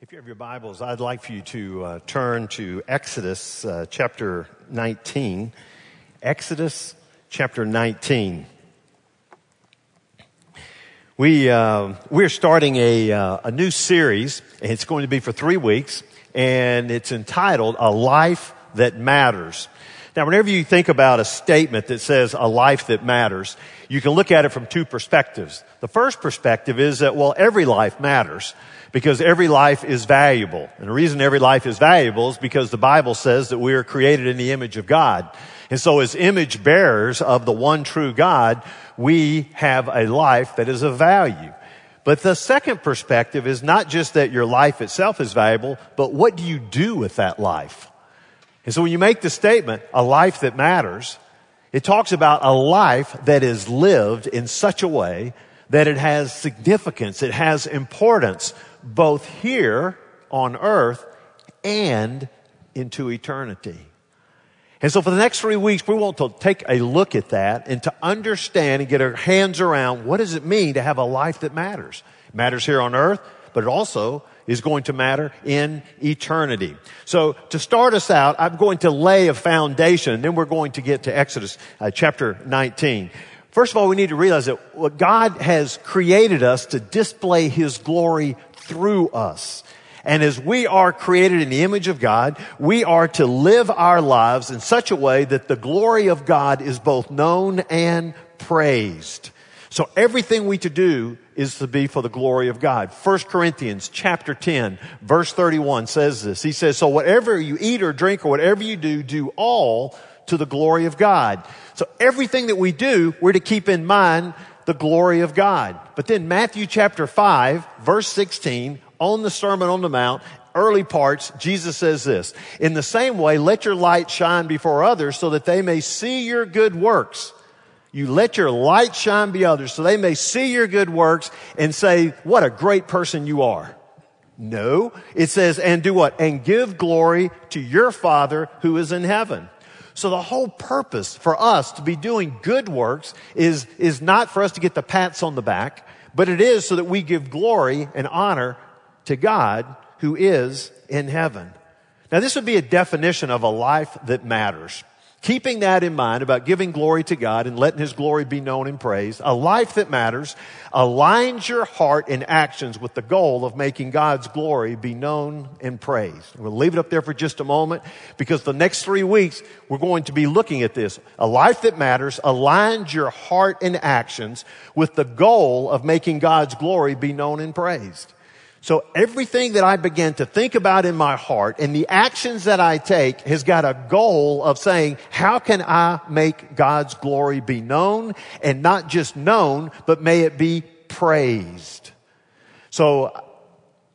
If you have your Bibles, I'd like for you to uh, turn to Exodus uh, chapter 19. Exodus chapter 19. We, uh, we're starting a, uh, a new series, and it's going to be for three weeks, and it's entitled A Life That Matters. Now, whenever you think about a statement that says a life that matters, you can look at it from two perspectives. The first perspective is that, well, every life matters because every life is valuable. And the reason every life is valuable is because the Bible says that we are created in the image of God. And so as image bearers of the one true God, we have a life that is of value. But the second perspective is not just that your life itself is valuable, but what do you do with that life? And so when you make the statement, a life that matters, it talks about a life that is lived in such a way that it has significance, it has importance, both here on earth and into eternity. And so for the next three weeks, we want to take a look at that and to understand and get our hands around what does it mean to have a life that matters? It matters here on earth, but it also is going to matter in eternity. So to start us out, I'm going to lay a foundation and then we're going to get to Exodus uh, chapter 19. First of all, we need to realize that God has created us to display His glory through us. And as we are created in the image of God, we are to live our lives in such a way that the glory of God is both known and praised. So everything we to do is to be for the glory of God. 1 Corinthians chapter 10 verse 31 says this. He says, so whatever you eat or drink or whatever you do, do all to the glory of God. So everything that we do, we're to keep in mind the glory of God. But then Matthew chapter 5, verse 16, on the Sermon on the Mount, early parts, Jesus says this, in the same way, let your light shine before others so that they may see your good works. You let your light shine be others so they may see your good works and say, what a great person you are. No, it says, and do what? And give glory to your Father who is in heaven. So the whole purpose for us to be doing good works is, is not for us to get the pats on the back, but it is so that we give glory and honor to God who is in heaven. Now this would be a definition of a life that matters. Keeping that in mind about giving glory to God and letting His glory be known and praised, a life that matters aligns your heart and actions with the goal of making God's glory be known and praised. We'll leave it up there for just a moment because the next three weeks we're going to be looking at this. A life that matters aligns your heart and actions with the goal of making God's glory be known and praised. So everything that I begin to think about in my heart and the actions that I take has got a goal of saying, how can I make God's glory be known and not just known, but may it be praised. So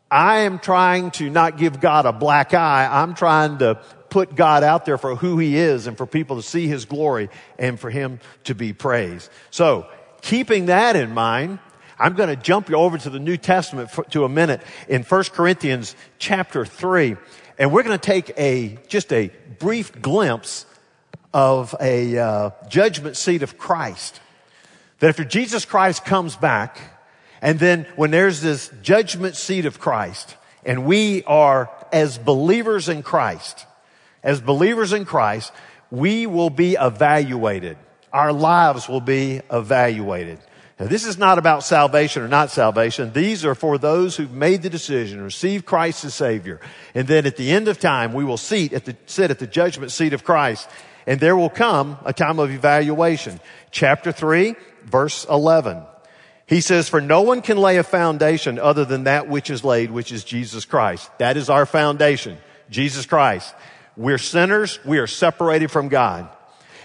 I am trying to not give God a black eye. I'm trying to put God out there for who he is and for people to see his glory and for him to be praised. So keeping that in mind, I'm going to jump you over to the New Testament for, to a minute in 1 Corinthians chapter 3. And we're going to take a, just a brief glimpse of a uh, judgment seat of Christ. That after Jesus Christ comes back, and then when there's this judgment seat of Christ, and we are as believers in Christ, as believers in Christ, we will be evaluated. Our lives will be evaluated. Now, this is not about salvation or not salvation. These are for those who've made the decision, receive Christ as Savior. And then at the end of time, we will seat at the, sit at the judgment seat of Christ. And there will come a time of evaluation. Chapter 3, verse 11. He says, for no one can lay a foundation other than that which is laid, which is Jesus Christ. That is our foundation. Jesus Christ. We're sinners. We are separated from God.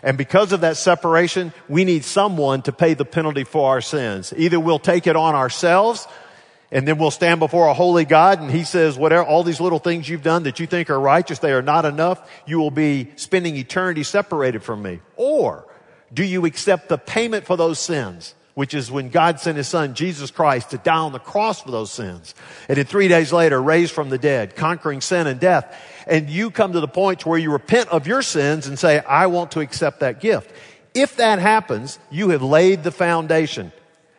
And because of that separation, we need someone to pay the penalty for our sins. Either we'll take it on ourselves and then we'll stand before a holy God and he says, whatever, all these little things you've done that you think are righteous, they are not enough. You will be spending eternity separated from me. Or do you accept the payment for those sins? Which is when God sent his son, Jesus Christ, to die on the cross for those sins. And then three days later, raised from the dead, conquering sin and death and you come to the point where you repent of your sins and say, I want to accept that gift. If that happens, you have laid the foundation.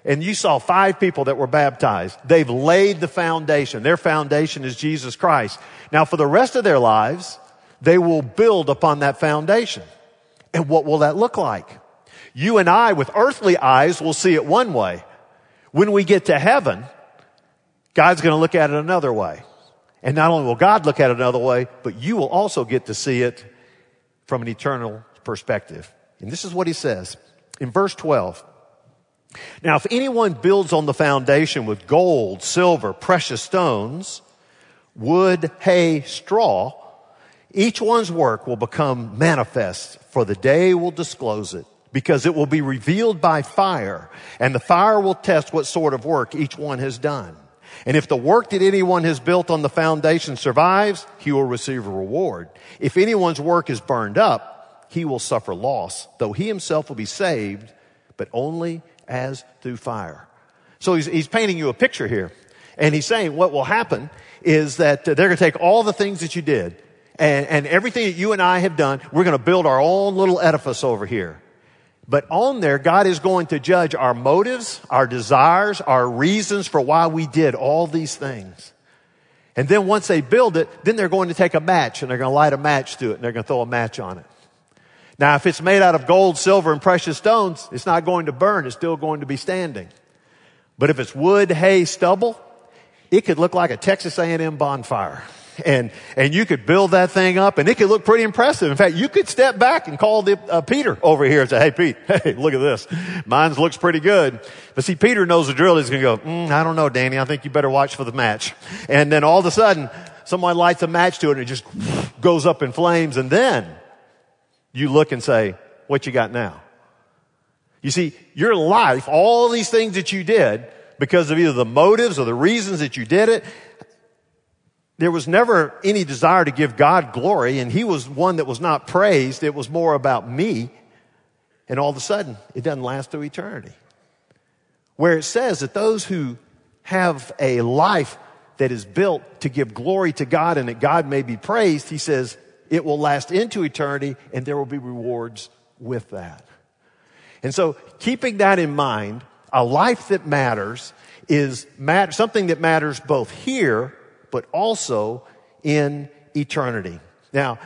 and you saw five people that were baptized. They've laid the foundation. Their foundation is Jesus Christ. Now for the rest of their lives, they will build upon that foundation. And what will that look like? You and I with earthly eyes will see it one way. When we get to heaven, God's going to look at it another way. And not only will God look at it another way, but you will also get to see it from an eternal perspective. And this is what he says in verse 12. Now, if anyone builds on the foundation with gold, silver, precious stones, wood, hay, straw, each one's work will become manifest, for the day will disclose it, because it will be revealed by fire, and the fire will test what sort of work each one has done. And if the work that anyone has built on the foundation survives, he will receive a reward. If anyone's work is burned up, he will suffer loss, though he himself will be saved, but only as through fire. So he's, he's painting you a picture here. And he's saying what will happen is that they're going to take all the things that you did and, and everything that you and I have done. We're going to build our own little edifice over here. But on there, God is going to judge our motives, our desires, our reasons for why we did all these things. And then once they build it, then they're going to take a match and they're going to light a match to it and they're going to throw a match on it. Now, if it's made out of gold, silver, and precious stones, it's not going to burn. It's still going to be standing. But if it's wood, hay, stubble, it could look like a Texas A&M bonfire. And, and you could build that thing up and it could look pretty impressive. In fact, you could step back and call the, uh, Peter over here and say, Hey, Pete, hey, look at this. Mine looks pretty good. But see, Peter knows the drill. He's going to go, mm, I don't know, Danny. I think you better watch for the match. And then all of a sudden, someone lights a match to it and it just goes up in flames. And then you look and say, what you got now? You see, your life, all these things that you did, because of either the motives or the reasons that you did it, there was never any desire to give God glory, and He was one that was not praised. It was more about me. And all of a sudden, it doesn't last through eternity. Where it says that those who have a life that is built to give glory to God and that God may be praised, He says, it will last into eternity and there will be rewards with that. And so keeping that in mind, a life that matters is mat- something that matters both here, but also in eternity. Now,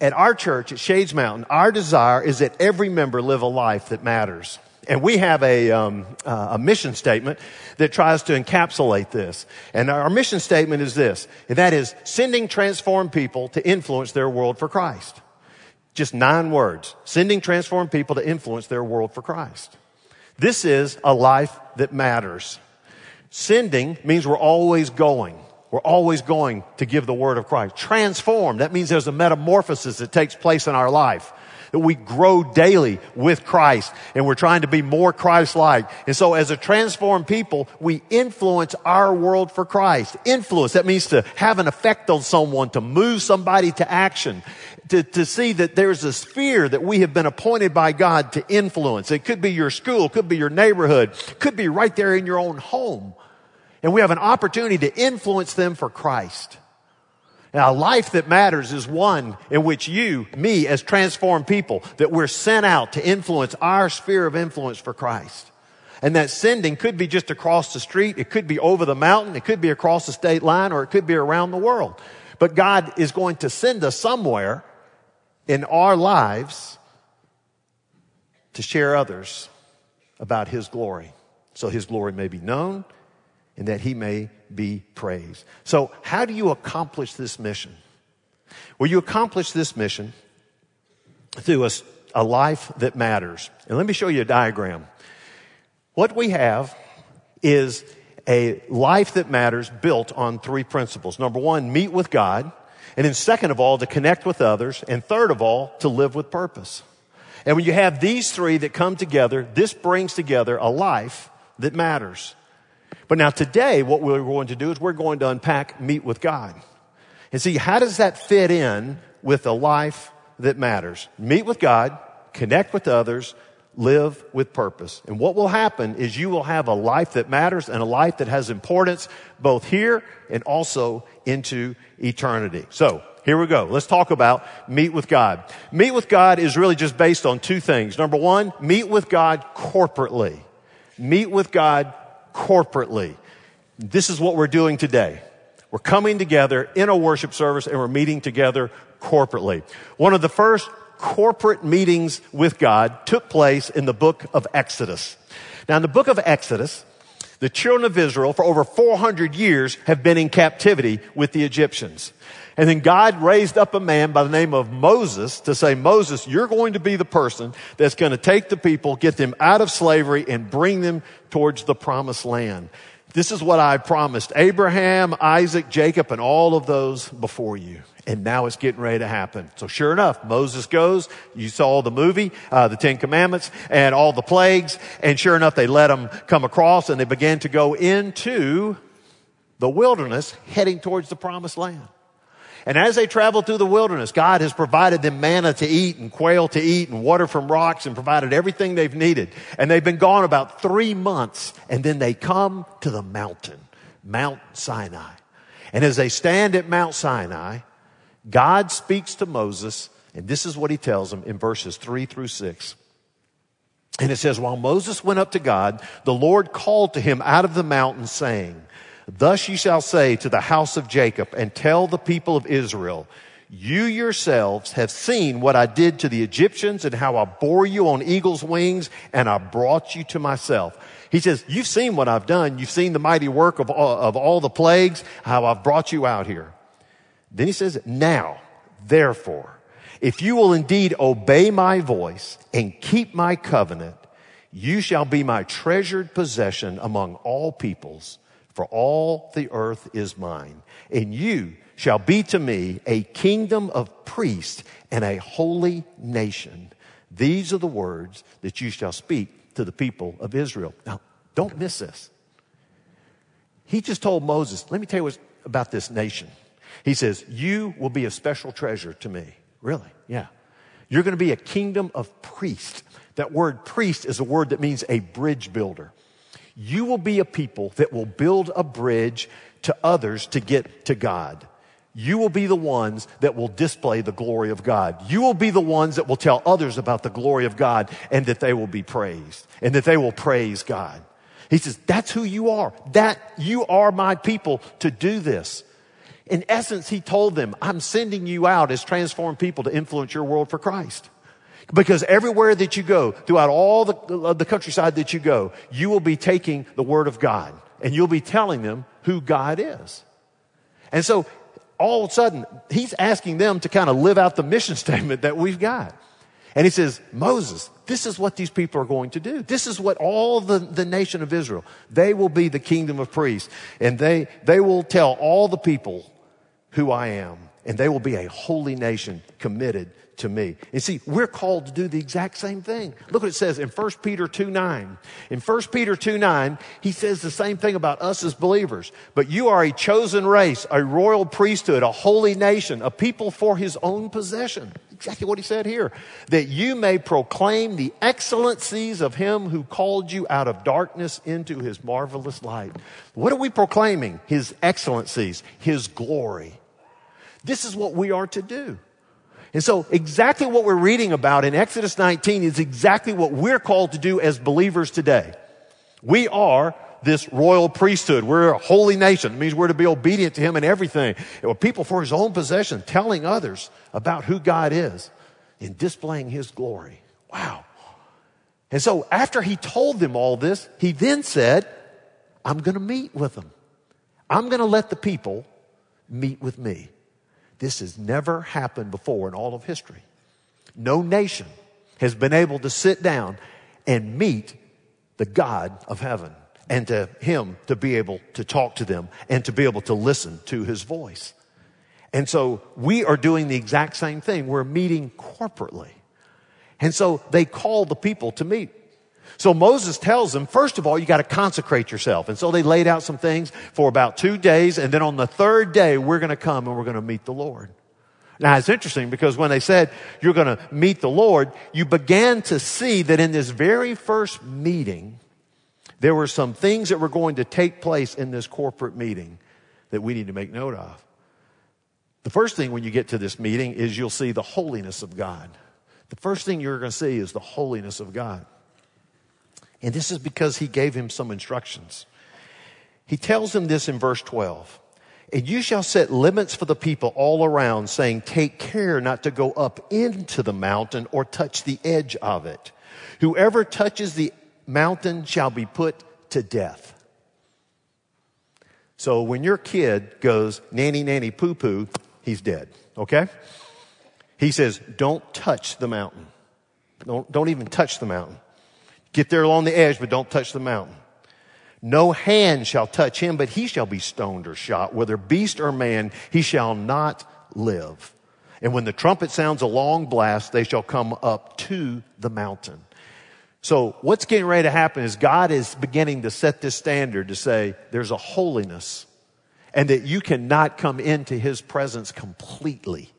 at our church at Shades Mountain, our desire is that every member live a life that matters. And we have a, um, uh, a mission statement that tries to encapsulate this. And our mission statement is this, and that is sending transformed people to influence their world for Christ. Just nine words. Sending transformed people to influence their world for Christ. This is a life that matters. Sending means we're always going. We're always going to give the word of Christ. Transformed, that means there's a metamorphosis that takes place in our life that we grow daily with Christ and we're trying to be more Christ-like. And so as a transformed people, we influence our world for Christ. Influence, that means to have an effect on someone, to move somebody to action. To, to see that there's a sphere that we have been appointed by God to influence. It could be your school, could be your neighborhood, could be right there in your own home. And we have an opportunity to influence them for Christ. Now, a life that matters is one in which you, me, as transformed people, that we're sent out to influence our sphere of influence for Christ. And that sending could be just across the street, it could be over the mountain, it could be across the state line, or it could be around the world. But God is going to send us somewhere in our lives to share others about His glory. So His glory may be known and that he may be praised. So how do you accomplish this mission? Well, you accomplish this mission through a, a life that matters. And let me show you a diagram. What we have is a life that matters built on three principles. Number one, meet with God. And then second of all, to connect with others. And third of all, to live with purpose. And when you have these three that come together, this brings together a life that matters. But now today, what we're going to do is we're going to unpack meet with God. And see, how does that fit in with a life that matters? Meet with God, connect with others, live with purpose. And what will happen is you will have a life that matters and a life that has importance both here and also into eternity. So, here we go. Let's talk about meet with God. Meet with God is really just based on two things. Number one, meet with God corporately. Meet with God corporately. This is what we're doing today. We're coming together in a worship service and we're meeting together corporately. One of the first corporate meetings with God took place in the book of Exodus. Now, in the book of Exodus, the children of Israel for over 400 years have been in captivity with the Egyptians. And then God raised up a man by the name of Moses to say, Moses, you're going to be the person that's going to take the people, get them out of slavery and bring them towards the promised land. This is what I promised Abraham, Isaac, Jacob, and all of those before you. And now it's getting ready to happen. So sure enough, Moses goes. You saw the movie, uh, the Ten Commandments, and all the plagues. And sure enough, they let them come across, and they began to go into the wilderness, heading towards the promised land. And as they traveled through the wilderness, God has provided them manna to eat and quail to eat and water from rocks and provided everything they've needed. And they've been gone about three months and then they come to the mountain, Mount Sinai. And as they stand at Mount Sinai, God speaks to Moses and this is what he tells him in verses three through six. And it says, while Moses went up to God, the Lord called to him out of the mountain saying, Thus you shall say to the house of Jacob and tell the people of Israel, you yourselves have seen what I did to the Egyptians and how I bore you on eagle's wings and I brought you to myself. He says, you've seen what I've done. You've seen the mighty work of all, of all the plagues, how I've brought you out here. Then he says, now, therefore, if you will indeed obey my voice and keep my covenant, you shall be my treasured possession among all peoples for all the earth is mine, and you shall be to me a kingdom of priests and a holy nation. These are the words that you shall speak to the people of Israel. Now, don't miss this. He just told Moses, let me tell you about this nation. He says, you will be a special treasure to me. Really? Yeah. You're going to be a kingdom of priests. That word priest is a word that means a bridge builder. You will be a people that will build a bridge to others to get to God. You will be the ones that will display the glory of God. You will be the ones that will tell others about the glory of God and that they will be praised and that they will praise God. He says, that's who you are. That you are my people to do this. In essence, he told them, I'm sending you out as transformed people to influence your world for Christ. Because everywhere that you go, throughout all the, the countryside that you go, you will be taking the word of God and you'll be telling them who God is. And so all of a sudden, he's asking them to kind of live out the mission statement that we've got. And he says, Moses, this is what these people are going to do. This is what all the, the nation of Israel, they will be the kingdom of priests. And they, they will tell all the people who I am. And they will be a holy nation committed to me. And see, we're called to do the exact same thing. Look what it says in 1 Peter 2 9. In 1 Peter 2 9, he says the same thing about us as believers. But you are a chosen race, a royal priesthood, a holy nation, a people for his own possession. Exactly what he said here. That you may proclaim the excellencies of him who called you out of darkness into his marvelous light. What are we proclaiming? His excellencies, his glory. This is what we are to do. And so exactly what we're reading about in Exodus 19 is exactly what we're called to do as believers today. We are this royal priesthood. We're a holy nation. It means we're to be obedient to him in everything. we're people for his own possession, telling others about who God is and displaying his glory. Wow. And so after he told them all this, he then said, I'm going to meet with them. I'm going to let the people meet with me. This has never happened before in all of history. No nation has been able to sit down and meet the God of heaven and to him to be able to talk to them and to be able to listen to his voice. And so we are doing the exact same thing. We're meeting corporately. And so they call the people to meet. So Moses tells them, first of all, you got to consecrate yourself. And so they laid out some things for about two days. And then on the third day, we're going to come and we're going to meet the Lord. Now it's interesting because when they said you're going to meet the Lord, you began to see that in this very first meeting, there were some things that were going to take place in this corporate meeting that we need to make note of. The first thing when you get to this meeting is you'll see the holiness of God. The first thing you're going to see is the holiness of God. And this is because he gave him some instructions. He tells him this in verse 12. And you shall set limits for the people all around, saying, Take care not to go up into the mountain or touch the edge of it. Whoever touches the mountain shall be put to death. So when your kid goes nanny nanny poo poo, he's dead. Okay? He says, don't touch the mountain. Don't, don't even touch the mountain. Get there along the edge, but don't touch the mountain. No hand shall touch him, but he shall be stoned or shot. Whether beast or man, he shall not live. And when the trumpet sounds a long blast, they shall come up to the mountain. So what's getting ready to happen is God is beginning to set this standard to say there's a holiness and that you cannot come into his presence completely.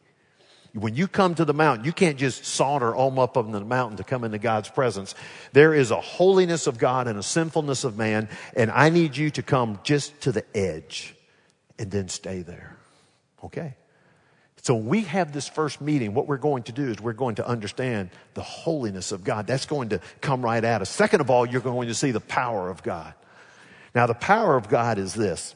When you come to the mountain, you can't just saunter on up on the mountain to come into God's presence. There is a holiness of God and a sinfulness of man, and I need you to come just to the edge and then stay there. Okay? So we have this first meeting. What we're going to do is we're going to understand the holiness of God. That's going to come right at us. Second of all, you're going to see the power of God. Now, the power of God is this.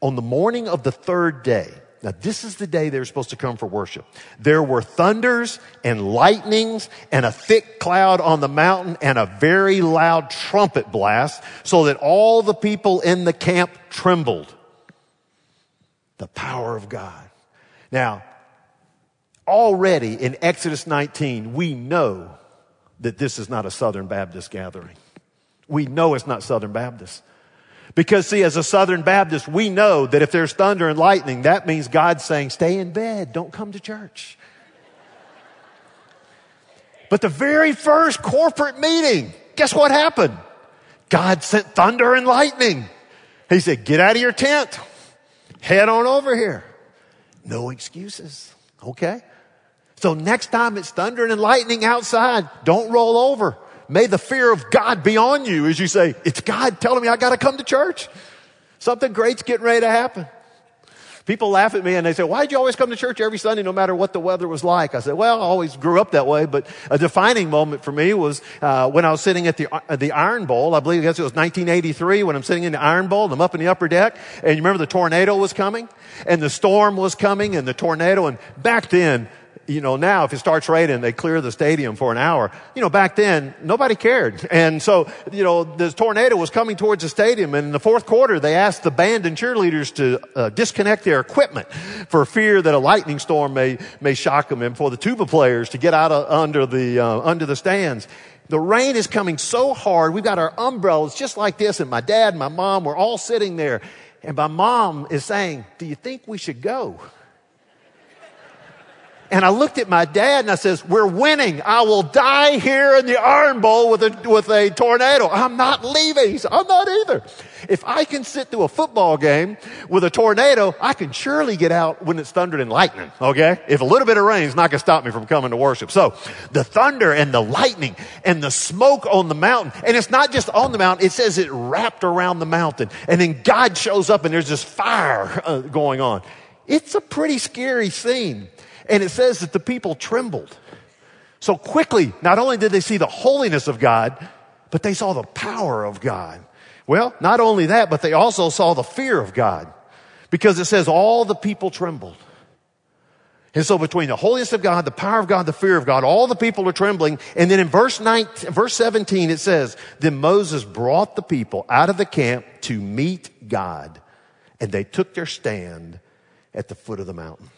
On the morning of the third day, now, this is the day they're supposed to come for worship. There were thunders and lightnings and a thick cloud on the mountain and a very loud trumpet blast so that all the people in the camp trembled. The power of God. Now, already in Exodus 19, we know that this is not a Southern Baptist gathering. We know it's not Southern Baptist. Because see, as a Southern Baptist, we know that if there's thunder and lightning, that means God's saying, stay in bed, don't come to church. But the very first corporate meeting, guess what happened? God sent thunder and lightning. He said, get out of your tent. Head on over here. No excuses. Okay? So next time it's thundering and lightning outside, don't roll over. May the fear of God be on you as you say, it's God telling me I got to come to church. Something great's getting ready to happen. People laugh at me and they say, why'd you always come to church every Sunday no matter what the weather was like? I said, well, I always grew up that way, but a defining moment for me was, uh, when I was sitting at the, uh, the Iron Bowl. I believe I guess it was 1983 when I'm sitting in the Iron Bowl and I'm up in the upper deck and you remember the tornado was coming and the storm was coming and the tornado and back then you know, now if it starts raining, they clear the stadium for an hour. You know, back then, nobody cared. And so, you know, the tornado was coming towards the stadium and in the fourth quarter, they asked the band and cheerleaders to uh, disconnect their equipment for fear that a lightning storm may, may shock them and for the tuba players to get out of, under the, uh, under the stands. The rain is coming so hard. We've got our umbrellas just like this and my dad and my mom, we're all sitting there. And my mom is saying, do you think we should go? And I looked at my dad and I says, we're winning. I will die here in the Iron Bowl with a, with a tornado. I'm not leaving. I'm not either. If I can sit through a football game with a tornado, I can surely get out when it's thundered and lightning. Okay. If a little bit of rain is not going to stop me from coming to worship. So the thunder and the lightning and the smoke on the mountain. And it's not just on the mountain. It says it wrapped around the mountain. And then God shows up and there's this fire uh, going on. It's a pretty scary scene. And it says that the people trembled. So quickly, not only did they see the holiness of God, but they saw the power of God. Well, not only that, but they also saw the fear of God because it says all the people trembled. And so between the holiness of God, the power of God, the fear of God, all the people are trembling. And then in verse 19, verse 17, it says, then Moses brought the people out of the camp to meet God and they took their stand at the foot of the mountain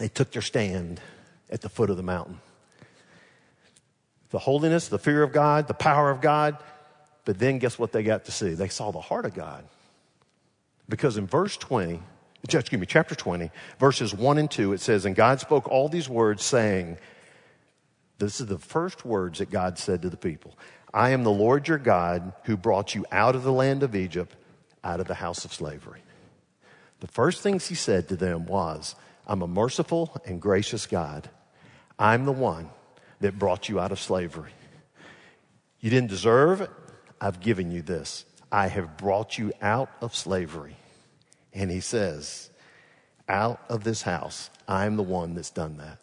they took their stand at the foot of the mountain. The holiness, the fear of God, the power of God. But then guess what they got to see? They saw the heart of God. Because in verse 20, excuse me, chapter 20, verses 1 and 2, it says, And God spoke all these words, saying, This is the first words that God said to the people I am the Lord your God who brought you out of the land of Egypt, out of the house of slavery. The first things he said to them was, I'm a merciful and gracious God. I'm the one that brought you out of slavery. You didn't deserve it. I've given you this. I have brought you out of slavery. And he says, out of this house, I'm the one that's done that.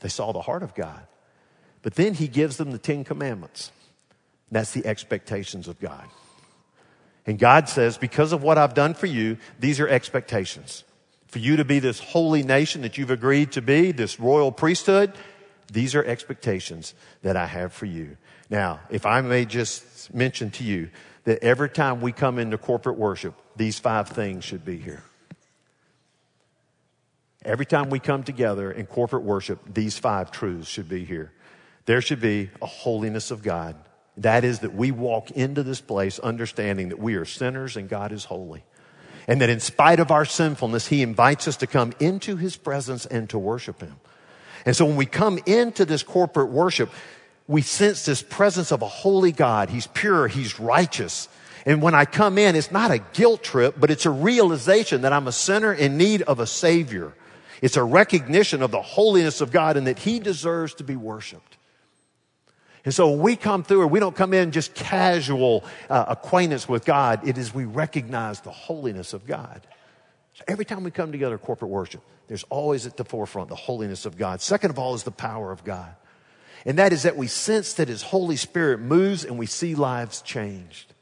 They saw the heart of God. But then he gives them the Ten Commandments. That's the expectations of God. And God says, because of what I've done for you, these are expectations. For you to be this holy nation that you've agreed to be, this royal priesthood, these are expectations that I have for you. Now, if I may just mention to you that every time we come into corporate worship, these five things should be here. Every time we come together in corporate worship, these five truths should be here. There should be a holiness of God. That is that we walk into this place understanding that we are sinners and God is holy. And that in spite of our sinfulness, He invites us to come into His presence and to worship Him. And so when we come into this corporate worship, we sense this presence of a holy God. He's pure. He's righteous. And when I come in, it's not a guilt trip, but it's a realization that I'm a sinner in need of a savior. It's a recognition of the holiness of God and that He deserves to be worshiped. And so we come through, or we don't come in just casual uh, acquaintance with God, it is we recognize the holiness of God. So every time we come together, corporate worship, there's always at the forefront the holiness of God. Second of all is the power of God. And that is that we sense that His Holy Spirit moves and we see lives changed.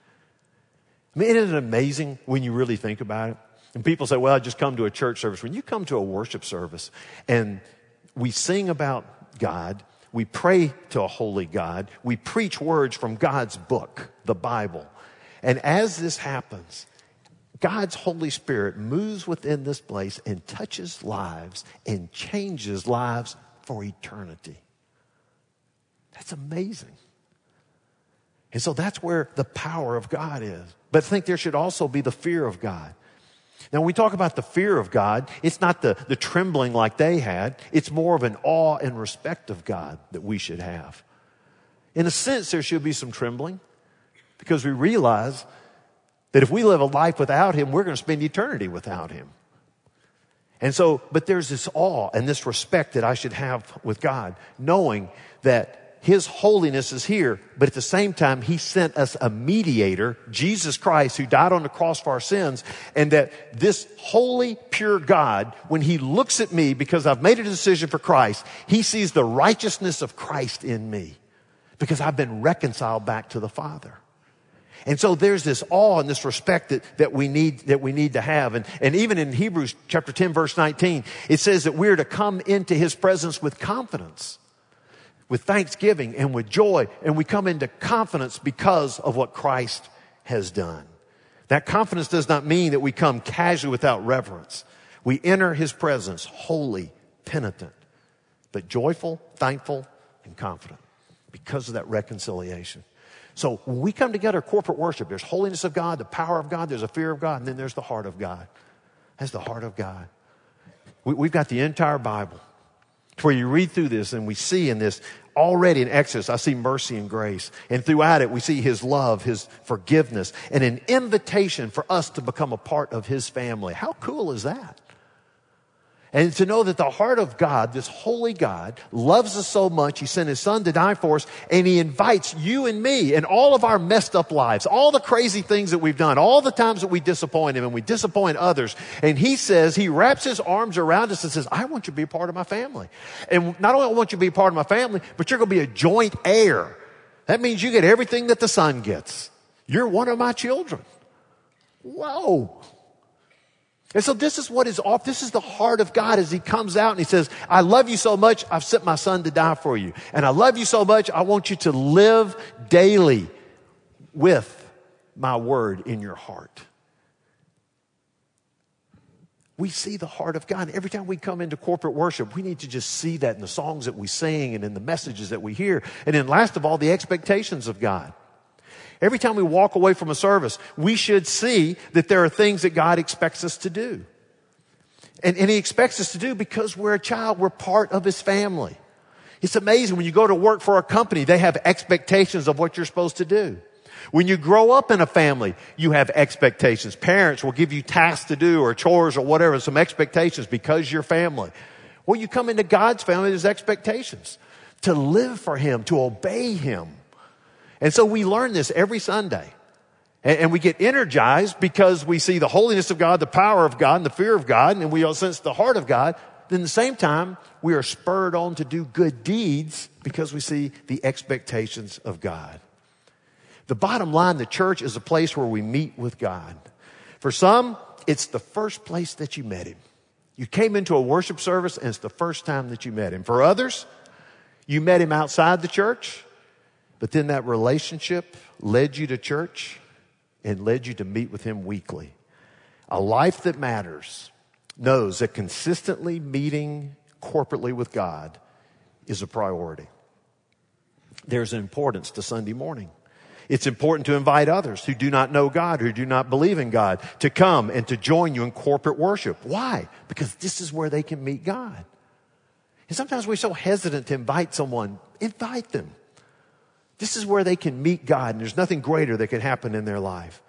I mean, isn't it amazing when you really think about it? And people say, well, I just come to a church service. When you come to a worship service and we sing about God, we pray to a holy God, we preach words from God's book, the Bible. And as this happens, God's Holy Spirit moves within this place and touches lives and changes lives for eternity. That's amazing. And so that's where the power of God is. But think there should also be the fear of God. Now, when we talk about the fear of God, it's not the, the trembling like they had. It's more of an awe and respect of God that we should have. In a sense, there should be some trembling because we realize that if we live a life without Him, we're going to spend eternity without Him. And so, but there's this awe and this respect that I should have with God, knowing that his holiness is here, but at the same time, He sent us a mediator, Jesus Christ, who died on the cross for our sins, and that this holy, pure God, when He looks at me because I've made a decision for Christ, He sees the righteousness of Christ in me because I've been reconciled back to the Father. And so there's this awe and this respect that, that we need, that we need to have. And, and even in Hebrews chapter 10 verse 19, it says that we're to come into His presence with confidence with thanksgiving and with joy, and we come into confidence because of what Christ has done. That confidence does not mean that we come casually without reverence. We enter his presence holy, penitent, but joyful, thankful, and confident because of that reconciliation. So when we come together, corporate worship, there's holiness of God, the power of God, there's a fear of God, and then there's the heart of God. That's the heart of God. We, have got the entire Bible where you read through this and we see in this already in Exodus, I see mercy and grace. And throughout it, we see His love, His forgiveness, and an invitation for us to become a part of His family. How cool is that? And to know that the heart of God, this holy God, loves us so much, He sent His Son to die for us, and He invites you and me and all of our messed up lives, all the crazy things that we've done, all the times that we disappoint Him and we disappoint others. And He says, He wraps His arms around us and says, I want you to be a part of my family. And not only I want you to be a part of my family, but you're going to be a joint heir. That means you get everything that the Son gets. You're one of my children. Whoa. And so this is what is off. This is the heart of God as he comes out and he says, I love you so much. I've sent my son to die for you. And I love you so much. I want you to live daily with my word in your heart. We see the heart of God. Every time we come into corporate worship, we need to just see that in the songs that we sing and in the messages that we hear. And then last of all, the expectations of God. Every time we walk away from a service, we should see that there are things that God expects us to do. And, and He expects us to do because we're a child, we're part of His family. It's amazing when you go to work for a company, they have expectations of what you're supposed to do. When you grow up in a family, you have expectations. Parents will give you tasks to do or chores or whatever, some expectations because you're family. Well, you come into God's family, there's expectations to live for Him, to obey Him. And so we learn this every Sunday. And, we get energized because we see the holiness of God, the power of God, and the fear of God, and we all sense the heart of God. Then at the same time, we are spurred on to do good deeds because we see the expectations of God. The bottom line, the church is a place where we meet with God. For some, it's the first place that you met Him. You came into a worship service and it's the first time that you met Him. For others, you met Him outside the church, but then that relationship led you to church and led you to meet with Him weekly. A life that matters knows that consistently meeting corporately with God is a priority. There's an importance to Sunday morning. It's important to invite others who do not know God, who do not believe in God, to come and to join you in corporate worship. Why? Because this is where they can meet God. And sometimes we're so hesitant to invite someone. Invite them. This is where they can meet God, and there's nothing greater that can happen in their life.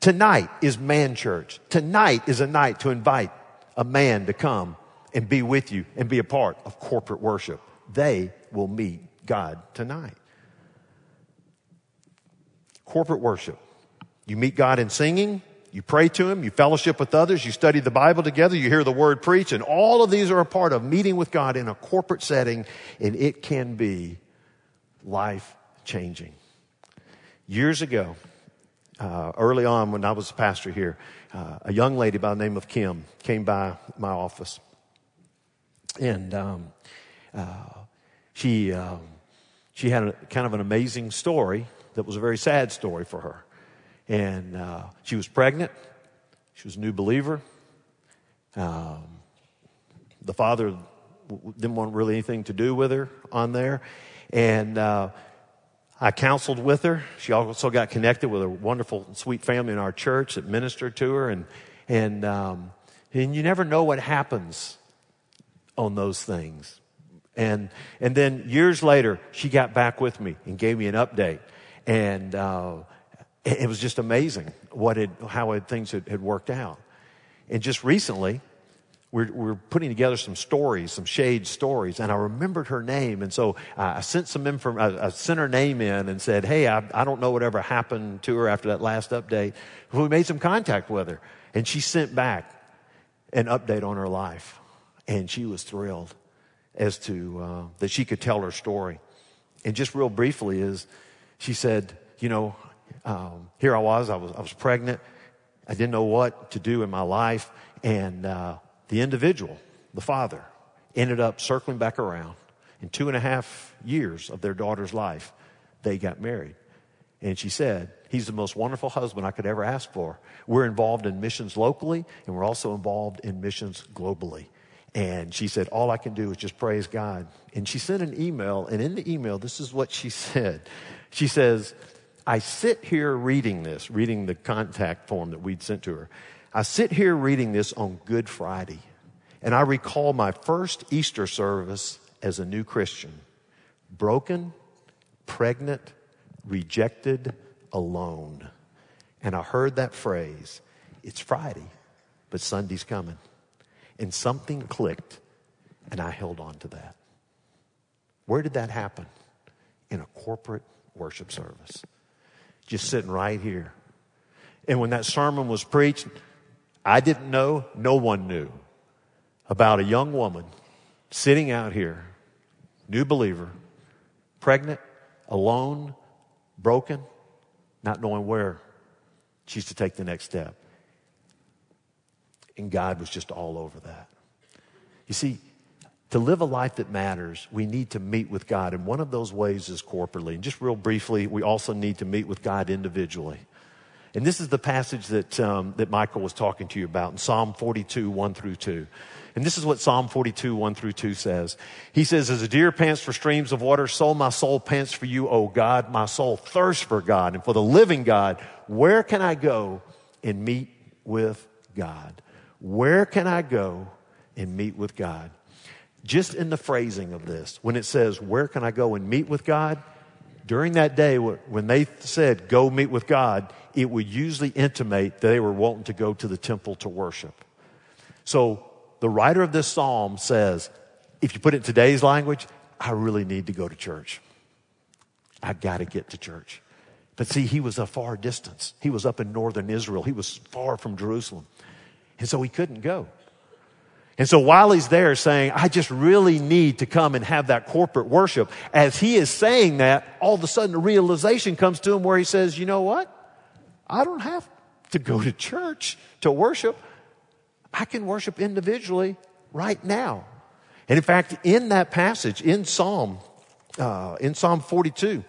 Tonight is man church. Tonight is a night to invite a man to come and be with you and be a part of corporate worship. They will meet God tonight. Corporate worship. You meet God in singing, you pray to Him, you fellowship with others, you study the Bible together, you hear the Word preached, and all of these are a part of meeting with God in a corporate setting, and it can be life changing. Years ago, uh, early on when I was a pastor here, uh, a young lady by the name of Kim came by my office. And um, uh, she, um, she had a, kind of an amazing story that was a very sad story for her. And uh, she was pregnant, she was a new believer. Um, the father didn't want really anything to do with her on there. And uh, I counseled with her. She also got connected with a wonderful, sweet family in our church that ministered to her. And, and, um, and you never know what happens on those things. And, and then years later, she got back with me and gave me an update. And uh, it was just amazing what had, how had, things had, had worked out. And just recently, we're, we're putting together some stories, some shade stories, and I remembered her name. And so uh, I sent some info, I, I, sent her name in and said, Hey, I, I don't know whatever happened to her after that last update. We made some contact with her, and she sent back an update on her life. And she was thrilled as to uh, that she could tell her story. And just real briefly is, she said, You know, um, here I was, I was, I was pregnant. I didn't know what to do in my life. And, uh, the individual, the father, ended up circling back around. In two and a half years of their daughter's life, they got married. And she said, He's the most wonderful husband I could ever ask for. We're involved in missions locally, and we're also involved in missions globally. And she said, All I can do is just praise God. And she sent an email, and in the email, this is what she said. She says, I sit here reading this, reading the contact form that we'd sent to her. I sit here reading this on Good Friday, and I recall my first Easter service as a new Christian broken, pregnant, rejected, alone. And I heard that phrase it's Friday, but Sunday's coming. And something clicked, and I held on to that. Where did that happen? In a corporate worship service. Just sitting right here. And when that sermon was preached, I didn't know, no one knew about a young woman sitting out here, new believer, pregnant, alone, broken, not knowing where she's to take the next step. And God was just all over that. You see, to live a life that matters, we need to meet with God. And one of those ways is corporately. And just real briefly, we also need to meet with God individually. And this is the passage that, um, that Michael was talking to you about in Psalm 42, 1 through 2. And this is what Psalm 42, 1 through 2 says. He says, As a deer pants for streams of water, so my soul pants for you, O God. My soul thirsts for God and for the living God. Where can I go and meet with God? Where can I go and meet with God? Just in the phrasing of this, when it says, Where can I go and meet with God? During that day, when they said, Go meet with God, it would usually intimate that they were wanting to go to the temple to worship. So the writer of this psalm says, if you put it in today's language, I really need to go to church. I got to get to church. But see, he was a far distance. He was up in northern Israel. He was far from Jerusalem. And so he couldn't go. And so while he's there saying, I just really need to come and have that corporate worship, as he is saying that, all of a sudden a realization comes to him where he says, you know what? I don't have to go to church to worship. I can worship individually right now. And in fact, in that passage, in Psalm, uh, in Psalm 42,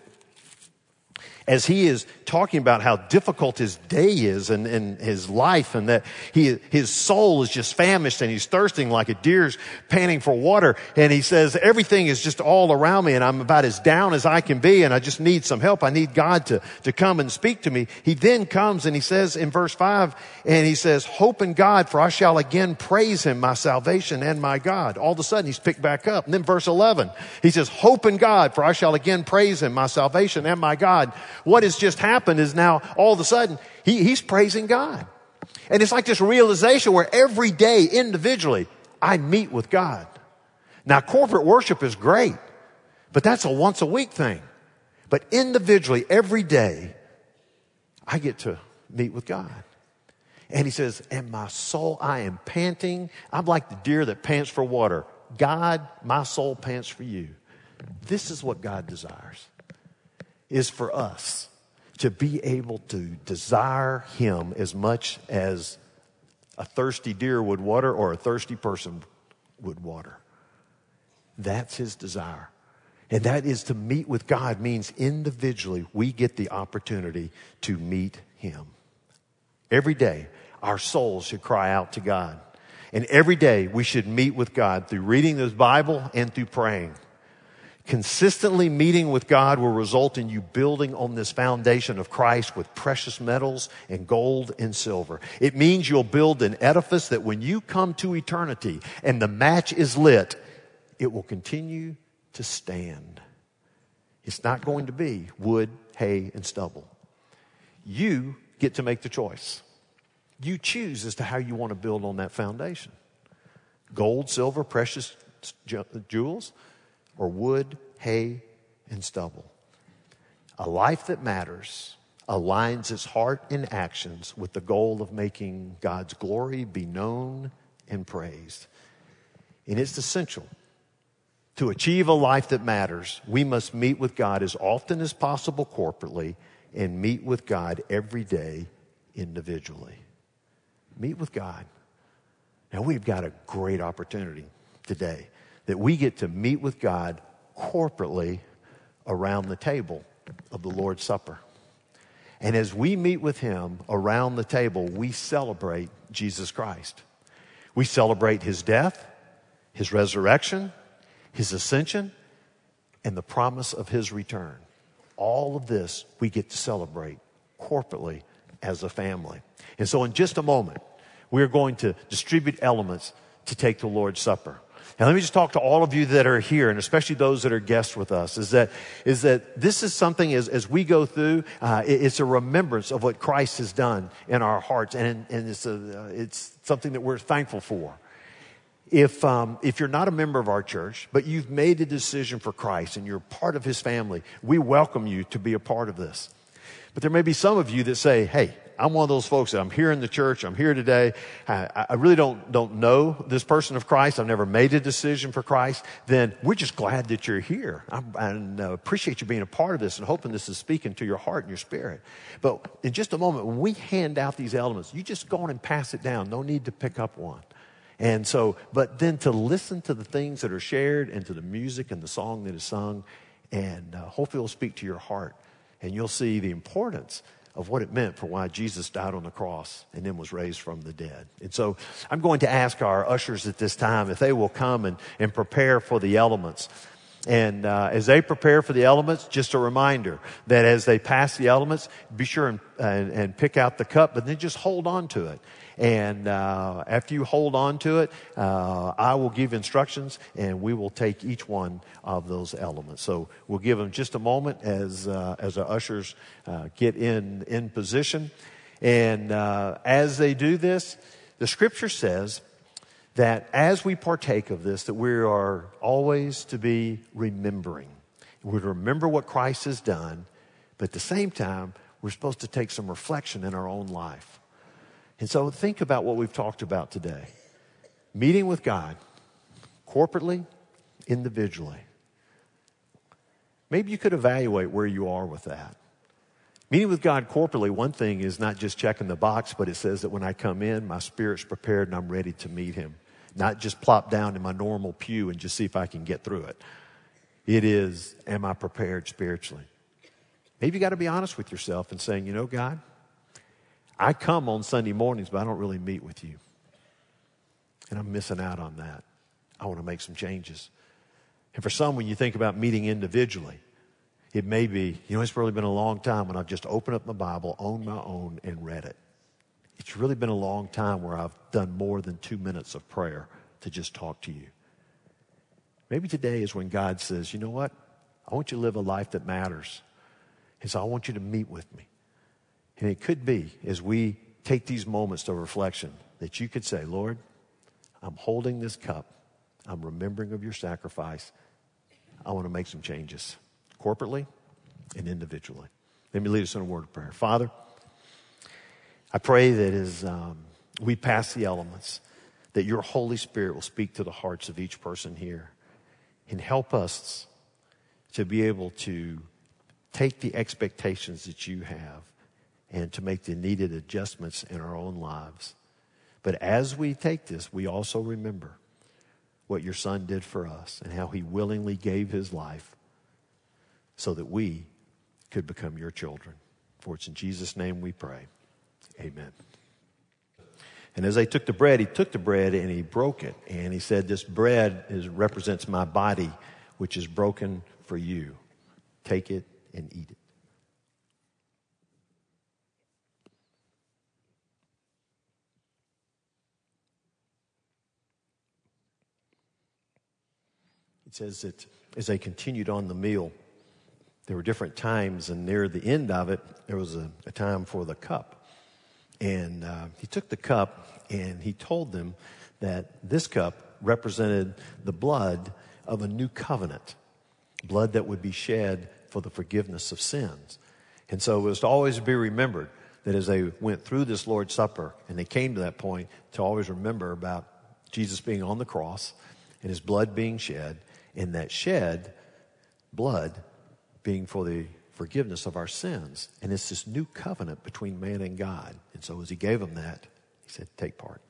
as he is talking about how difficult his day is and, and his life and that he, his soul is just famished and he's thirsting like a deer's panting for water. And he says, everything is just all around me and I'm about as down as I can be and I just need some help. I need God to, to come and speak to me. He then comes and he says in verse five, and he says, hope in God for I shall again praise him, my salvation and my God. All of a sudden he's picked back up. And then verse 11, he says, hope in God for I shall again praise him, my salvation and my God. What has just happened is now all of a sudden he, he's praising God. And it's like this realization where every day individually I meet with God. Now corporate worship is great, but that's a once a week thing. But individually every day I get to meet with God. And he says, and my soul, I am panting. I'm like the deer that pants for water. God, my soul pants for you. This is what God desires is for us to be able to desire Him as much as a thirsty deer would water or a thirsty person would water. That's His desire. And that is to meet with God means individually we get the opportunity to meet Him. Every day, our souls should cry out to God. And every day we should meet with God through reading the Bible and through praying. Consistently meeting with God will result in you building on this foundation of Christ with precious metals and gold and silver. It means you'll build an edifice that when you come to eternity and the match is lit, it will continue to stand. It's not going to be wood, hay, and stubble. You get to make the choice. You choose as to how you want to build on that foundation. Gold, silver, precious jewels, or wood, hay, and stubble. A life that matters aligns its heart and actions with the goal of making God's glory be known and praised. And it's essential. To achieve a life that matters, we must meet with God as often as possible corporately and meet with God every day individually. Meet with God. Now, we've got a great opportunity today that we get to meet with God corporately around the table of the Lord's Supper. And as we meet with Him around the table, we celebrate Jesus Christ. We celebrate His death, His resurrection, His ascension, and the promise of His return. All of this we get to celebrate corporately as a family. And so, in just a moment, we're going to distribute elements to take the Lord's Supper. And let me just talk to all of you that are here, and especially those that are guests with us, is that, is that this is something as, as we go through, uh, it, it's a remembrance of what Christ has done in our hearts, and, and it's, a, uh, it's something that we're thankful for. If, um, if you're not a member of our church, but you've made a decision for Christ and you're part of his family, we welcome you to be a part of this. But there may be some of you that say, hey, I'm one of those folks that I'm here in the church. I'm here today. I, I, really don't, don't know this person of Christ. I've never made a decision for Christ. Then we're just glad that you're here. I, and uh, appreciate you being a part of this and hoping this is speaking to your heart and your spirit. But in just a moment, when we hand out these elements, you just go on and pass it down. No need to pick up one. And so, but then to listen to the things that are shared and to the music and the song that is sung, and uh, hopefully it'll speak to your heart and you'll see the importance of what it meant for why Jesus died on the cross and then was raised from the dead. And so I'm going to ask our ushers at this time if they will come and, and prepare for the elements. And uh, as they prepare for the elements, just a reminder that as they pass the elements, be sure and, and, and pick out the cup, but then just hold on to it. And uh, after you hold on to it, uh, I will give instructions and we will take each one of those elements. So we'll give them just a moment as, uh, as our ushers uh, get in, in position. And uh, as they do this, the scripture says that as we partake of this, that we are always to be remembering. We're to remember what Christ has done, but at the same time, we're supposed to take some reflection in our own life. And so think about what we've talked about today. meeting with God corporately, individually. Maybe you could evaluate where you are with that. Meeting with God corporately, one thing is not just checking the box, but it says that when I come in, my spirit's prepared and I'm ready to meet Him. Not just plop down in my normal pew and just see if I can get through it. It is, am I prepared spiritually? Maybe you got to be honest with yourself and saying, you know, God, I come on Sunday mornings, but I don't really meet with you. And I'm missing out on that. I want to make some changes. And for some, when you think about meeting individually, it may be, you know, it's really been a long time when I've just opened up my Bible on my own and read it. It's really been a long time where I've done more than two minutes of prayer to just talk to you. Maybe today is when God says, you know what? I want you to live a life that matters. And so I want you to meet with me. And it could be, as we take these moments of reflection, that you could say, Lord, I'm holding this cup. I'm remembering of your sacrifice. I want to make some changes corporately and individually. Let me lead us in a word of prayer. Father, I pray that as um, we pass the elements, that your Holy Spirit will speak to the hearts of each person here and help us to be able to take the expectations that you have and to make the needed adjustments in our own lives. But as we take this, we also remember what your son did for us and how he willingly gave his life so that we could become your children. For it's in Jesus' name we pray. Amen. And as they took the bread, he took the bread and he broke it. And he said, This bread is, represents my body, which is broken for you. Take it and eat it. It says that as they continued on the meal, there were different times, and near the end of it, there was a, a time for the cup. And uh, he took the cup and he told them that this cup represented the blood of a new covenant, blood that would be shed for the forgiveness of sins. And so it was to always be remembered that as they went through this Lord's Supper and they came to that point, to always remember about Jesus being on the cross and his blood being shed, and that shed blood being for the forgiveness of our sins. And it's this new covenant between man and God. And so as he gave them that, he said, take part.